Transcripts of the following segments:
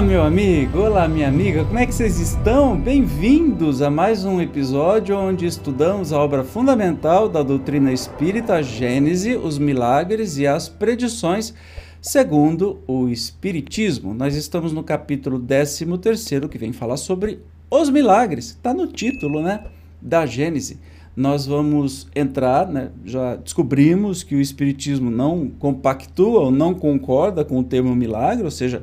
Olá, meu amigo, olá, minha amiga, como é que vocês estão? Bem-vindos a mais um episódio onde estudamos a obra fundamental da doutrina espírita, a Gênese, os milagres e as predições segundo o Espiritismo. Nós estamos no capítulo 13, que vem falar sobre os milagres, está no título né, da Gênese. Nós vamos entrar, né, já descobrimos que o Espiritismo não compactua ou não concorda com o termo milagre, ou seja,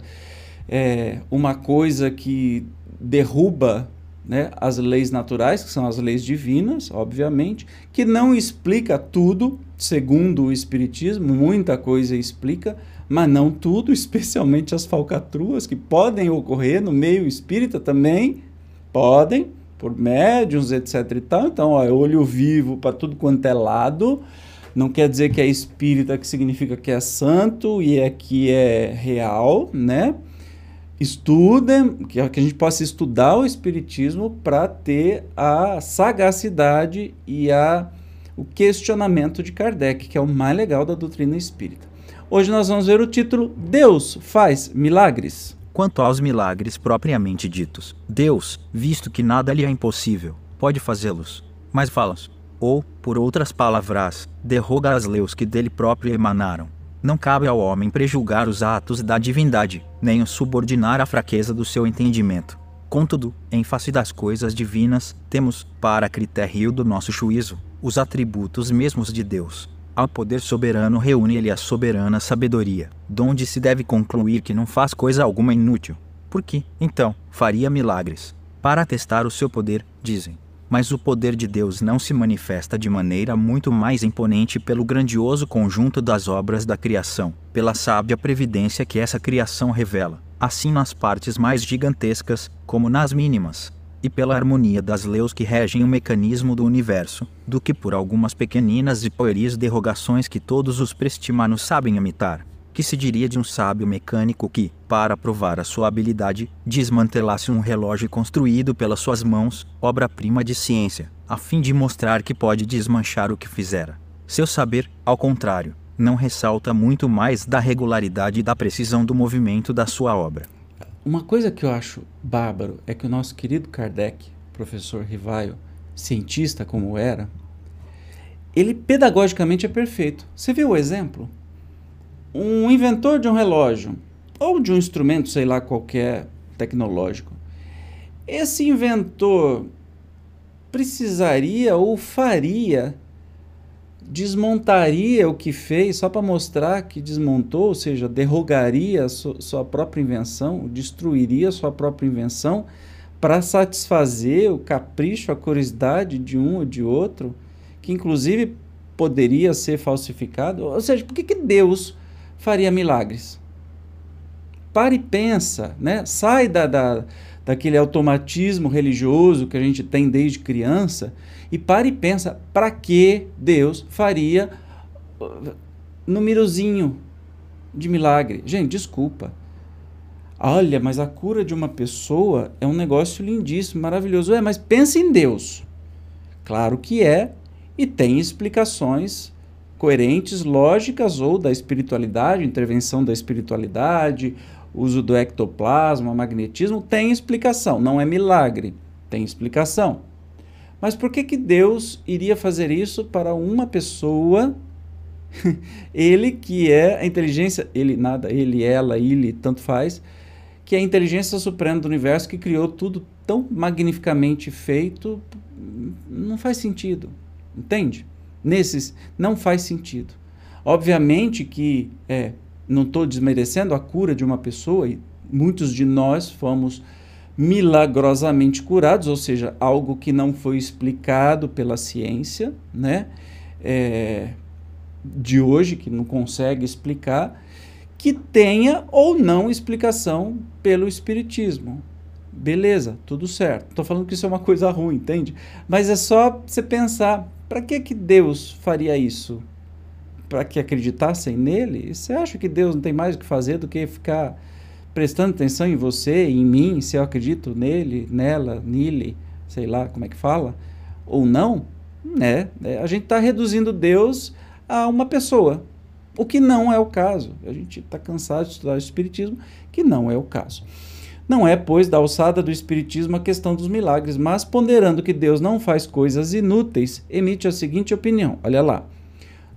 é, uma coisa que derruba né, as leis naturais, que são as leis divinas, obviamente, que não explica tudo, segundo o Espiritismo, muita coisa explica, mas não tudo, especialmente as falcatruas que podem ocorrer no meio espírita também, podem, por médiums, etc e tal. Então, ó, olho vivo para tudo quanto é lado, não quer dizer que é espírita, que significa que é santo e é que é real, né? Estudem, que a gente possa estudar o Espiritismo para ter a sagacidade e a, o questionamento de Kardec, que é o mais legal da doutrina espírita. Hoje nós vamos ver o título Deus faz milagres. Quanto aos milagres propriamente ditos, Deus, visto que nada lhe é impossível, pode fazê-los, mas fala-os. Ou, por outras palavras, derroga as leis que dele próprio emanaram não cabe ao homem prejulgar os atos da divindade, nem o subordinar a fraqueza do seu entendimento. Contudo, em face das coisas divinas, temos, para critério do nosso juízo, os atributos mesmos de Deus. Ao poder soberano reúne-lhe a soberana sabedoria, donde se deve concluir que não faz coisa alguma inútil. Por que, então, faria milagres? Para atestar o seu poder, dizem. Mas o poder de Deus não se manifesta de maneira muito mais imponente pelo grandioso conjunto das obras da criação, pela sábia previdência que essa criação revela, assim nas partes mais gigantescas, como nas mínimas, e pela harmonia das leis que regem o mecanismo do universo, do que por algumas pequeninas e pueris derrogações que todos os prestimanos sabem imitar que se diria de um sábio mecânico que, para provar a sua habilidade, desmantelasse um relógio construído pelas suas mãos, obra-prima de ciência, a fim de mostrar que pode desmanchar o que fizera. Seu saber, ao contrário, não ressalta muito mais da regularidade e da precisão do movimento da sua obra. Uma coisa que eu acho bárbaro é que o nosso querido Kardec, professor Rivaio, cientista como era, ele pedagogicamente é perfeito. Você viu o exemplo? Um inventor de um relógio ou de um instrumento, sei lá, qualquer tecnológico, esse inventor precisaria ou faria, desmontaria o que fez só para mostrar que desmontou, ou seja, derrogaria sua própria invenção, destruiria sua própria invenção para satisfazer o capricho, a curiosidade de um ou de outro, que inclusive poderia ser falsificado. Ou seja, por que, que Deus faria milagres. Pare e pensa, né? sai da, da, daquele automatismo religioso que a gente tem desde criança e pare e pensa para que Deus faria uh, númerozinho de milagre. Gente, desculpa. Olha, mas a cura de uma pessoa é um negócio lindíssimo, maravilhoso. É, mas pense em Deus. Claro que é, e tem explicações coerentes, lógicas ou da espiritualidade, intervenção da espiritualidade, uso do ectoplasma, magnetismo, tem explicação, não é milagre, tem explicação. Mas por que, que Deus iria fazer isso para uma pessoa? ele que é a inteligência, ele nada, ele, ela, ele, tanto faz, que é a inteligência suprema do universo que criou tudo tão magnificamente feito, não faz sentido, entende? Nesses não faz sentido. Obviamente que é, não estou desmerecendo a cura de uma pessoa, e muitos de nós fomos milagrosamente curados, ou seja, algo que não foi explicado pela ciência, né? É, de hoje, que não consegue explicar, que tenha ou não explicação pelo Espiritismo. Beleza, tudo certo. Estou falando que isso é uma coisa ruim, entende? Mas é só você pensar para que, que Deus faria isso? Para que acreditassem nele? Você acha que Deus não tem mais o que fazer do que ficar prestando atenção em você, em mim, se eu acredito nele, nela, nele, sei lá como é que fala, ou não? Né? É, a gente está reduzindo Deus a uma pessoa, o que não é o caso. A gente está cansado de estudar o Espiritismo, que não é o caso. Não é, pois, da alçada do Espiritismo a questão dos milagres, mas ponderando que Deus não faz coisas inúteis, emite a seguinte opinião: olha lá.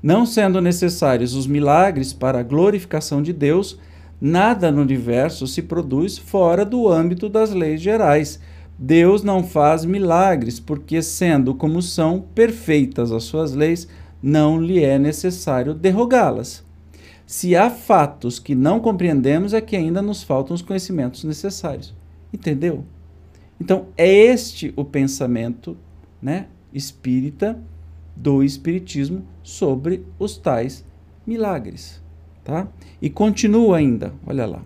Não sendo necessários os milagres para a glorificação de Deus, nada no universo se produz fora do âmbito das leis gerais. Deus não faz milagres, porque, sendo como são perfeitas as suas leis, não lhe é necessário derrogá-las. Se há fatos que não compreendemos, é que ainda nos faltam os conhecimentos necessários. Entendeu? Então, é este o pensamento né, espírita do Espiritismo sobre os tais milagres. Tá? E continua ainda, olha lá.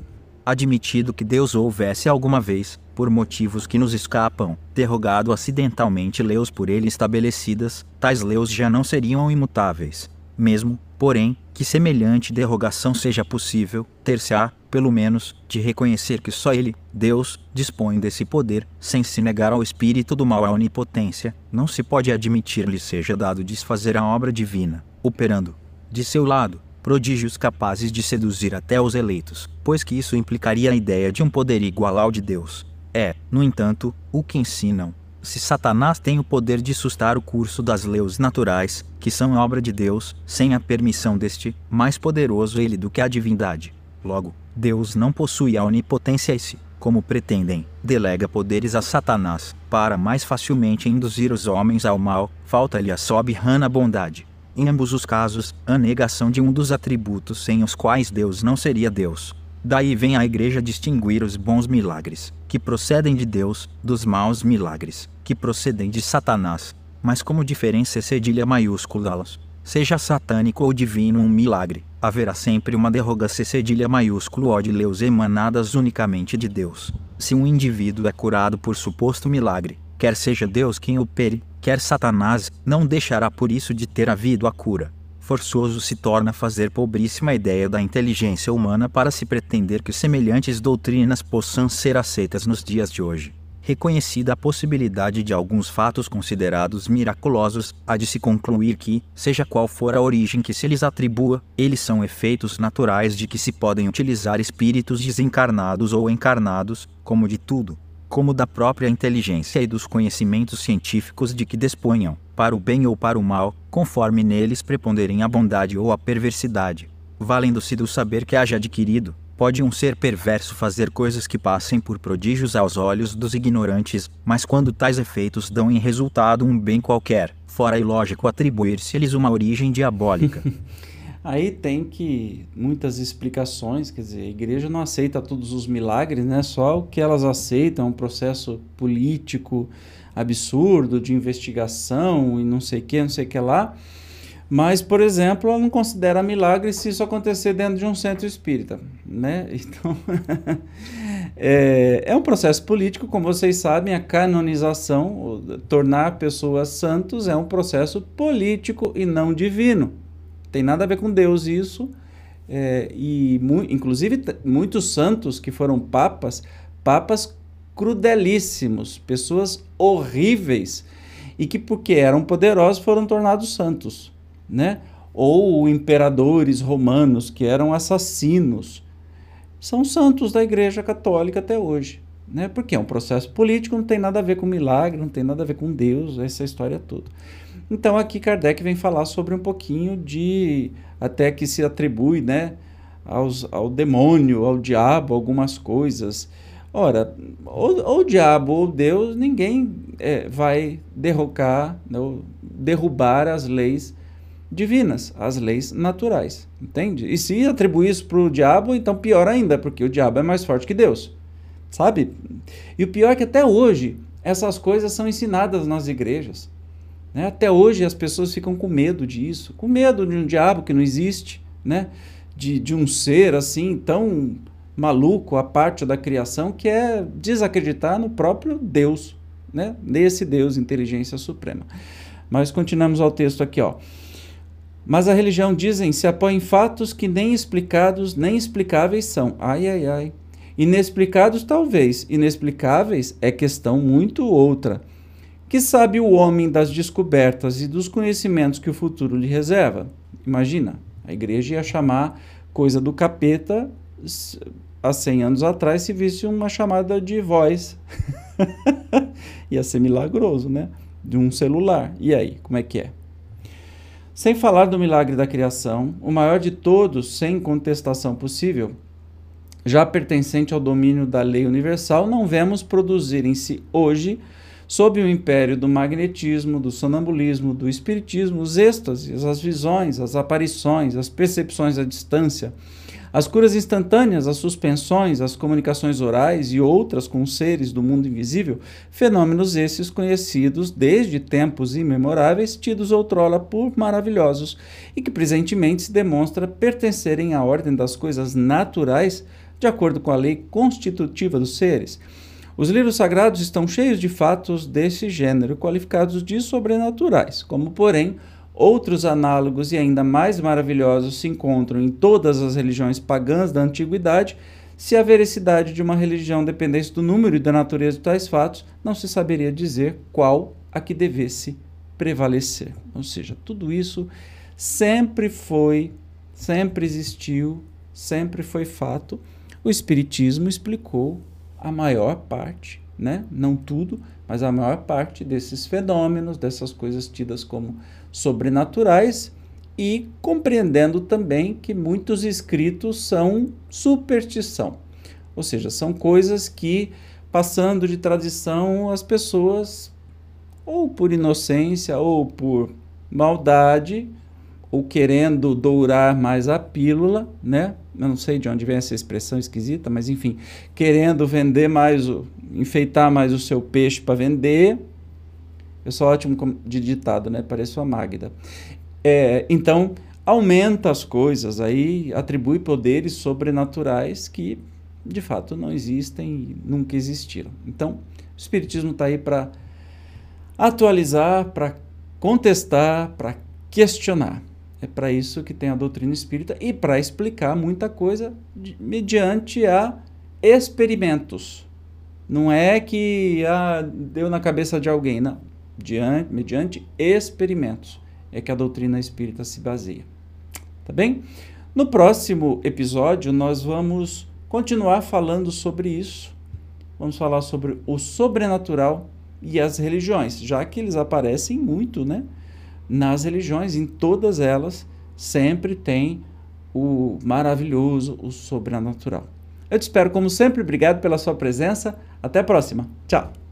Admitido que Deus houvesse alguma vez, por motivos que nos escapam, derrogado acidentalmente leis por ele estabelecidas, tais leis já não seriam imutáveis. Mesmo, porém, que semelhante derrogação seja possível, ter-se-á, pelo menos, de reconhecer que só Ele, Deus, dispõe desse poder, sem se negar ao espírito do mal a onipotência, não se pode admitir-lhe seja dado desfazer a obra divina, operando, de seu lado, prodígios capazes de seduzir até os eleitos, pois que isso implicaria a ideia de um poder igual ao de Deus. É, no entanto, o que ensinam, se Satanás tem o poder de sustar o curso das leis naturais, que são obra de Deus, sem a permissão deste, mais poderoso ele do que a divindade. Logo, Deus não possui a onipotência e se, como pretendem, delega poderes a Satanás, para mais facilmente induzir os homens ao mal, falta-lhe a soberana bondade. Em ambos os casos, a negação de um dos atributos sem os quais Deus não seria Deus. Daí vem a Igreja distinguir os bons milagres, que procedem de Deus, dos maus milagres, que procedem de Satanás, mas como diferença é cedilha maiúscula, seja satânico ou divino um milagre, haverá sempre uma derrogação cedilha maiúsculo ou de leus emanadas unicamente de Deus. Se um indivíduo é curado por suposto milagre, quer seja Deus quem opere, quer Satanás, não deixará por isso de ter havido a cura. Forçoso se torna fazer pobríssima a ideia da inteligência humana para se pretender que semelhantes doutrinas possam ser aceitas nos dias de hoje. Reconhecida a possibilidade de alguns fatos considerados miraculosos, há de se concluir que, seja qual for a origem que se lhes atribua, eles são efeitos naturais de que se podem utilizar espíritos desencarnados ou encarnados, como de tudo, como da própria inteligência e dos conhecimentos científicos de que disponham, para o bem ou para o mal, conforme neles preponderem a bondade ou a perversidade, valendo-se do saber que haja adquirido, Pode um ser perverso fazer coisas que passem por prodígios aos olhos dos ignorantes, mas quando tais efeitos dão em resultado um bem qualquer, fora ilógico atribuir-se-lhes uma origem diabólica. Aí tem que muitas explicações, quer dizer, a igreja não aceita todos os milagres, né? Só o que elas aceitam, um processo político absurdo de investigação e não sei que, não sei que lá. Mas, por exemplo, ela não considera milagre se isso acontecer dentro de um centro espírita, né? Então, é, é, um processo político, como vocês sabem, a canonização, tornar pessoas santos é um processo político e não divino. Tem nada a ver com Deus isso. É, e, mu inclusive, muitos santos que foram papas, papas crudelíssimos, pessoas horríveis, e que, porque eram poderosos, foram tornados santos né? ou imperadores romanos que eram assassinos, são santos da Igreja Católica até hoje. Né? Porque é um processo político, não tem nada a ver com milagre, não tem nada a ver com Deus, essa história toda. Então aqui Kardec vem falar sobre um pouquinho de até que se atribui né, aos, ao demônio, ao diabo, algumas coisas. Ora, ou, ou o diabo ou Deus, ninguém é, vai derrocar, né, derrubar as leis divinas, as leis naturais, entende? E se atribuir isso para o diabo, então pior ainda, porque o diabo é mais forte que Deus, sabe? E o pior é que até hoje essas coisas são ensinadas nas igrejas. Né? Até hoje as pessoas ficam com medo disso, com medo de um diabo que não existe, né? de, de um ser assim tão maluco, a parte da criação, que é desacreditar no próprio Deus, né? nesse Deus, inteligência suprema. Mas continuamos ao texto aqui, ó. Mas a religião, dizem, se apoia em fatos que nem explicados nem explicáveis são. Ai, ai, ai. Inexplicados, talvez. Inexplicáveis é questão muito outra. Que sabe o homem das descobertas e dos conhecimentos que o futuro lhe reserva? Imagina, a igreja ia chamar coisa do capeta há 100 anos atrás, se visse uma chamada de voz. Ia ser milagroso, né? De um celular. E aí, como é que é? Sem falar do milagre da criação, o maior de todos, sem contestação possível, já pertencente ao domínio da lei universal, não vemos produzir em si hoje, sob o império do magnetismo, do sonambulismo, do espiritismo, os êxtases, as visões, as aparições, as percepções à distância, as curas instantâneas, as suspensões, as comunicações orais e outras com seres do mundo invisível, fenômenos esses conhecidos desde tempos imemoráveis, tidos outrora por maravilhosos, e que presentemente se demonstra pertencerem à ordem das coisas naturais, de acordo com a lei constitutiva dos seres. Os livros sagrados estão cheios de fatos desse gênero, qualificados de sobrenaturais, como, porém, Outros análogos e ainda mais maravilhosos se encontram em todas as religiões pagãs da antiguidade. Se a veracidade de uma religião dependesse do número e da natureza de tais fatos, não se saberia dizer qual a que devesse prevalecer. Ou seja, tudo isso sempre foi, sempre existiu, sempre foi fato. O Espiritismo explicou a maior parte, né? não tudo, mas a maior parte desses fenômenos, dessas coisas tidas como sobrenaturais e compreendendo também que muitos escritos são superstição, ou seja, são coisas que, passando de tradição, as pessoas, ou por inocência, ou por maldade, ou querendo dourar mais a pílula, né? Eu não sei de onde vem essa expressão esquisita, mas enfim, querendo vender mais, o, enfeitar mais o seu peixe para vender, eu sou ótimo de ditado, né? Pareço a Magda. É, então, aumenta as coisas, aí atribui poderes sobrenaturais que, de fato, não existem e nunca existiram. Então, o Espiritismo está aí para atualizar, para contestar, para questionar. É para isso que tem a doutrina espírita e para explicar muita coisa de, mediante a experimentos. Não é que ah, deu na cabeça de alguém, não diante, mediante experimentos. É que a doutrina espírita se baseia. Tá bem? No próximo episódio, nós vamos continuar falando sobre isso. Vamos falar sobre o sobrenatural e as religiões, já que eles aparecem muito, né? Nas religiões, em todas elas, sempre tem o maravilhoso, o sobrenatural. Eu te espero, como sempre. Obrigado pela sua presença. Até a próxima. Tchau.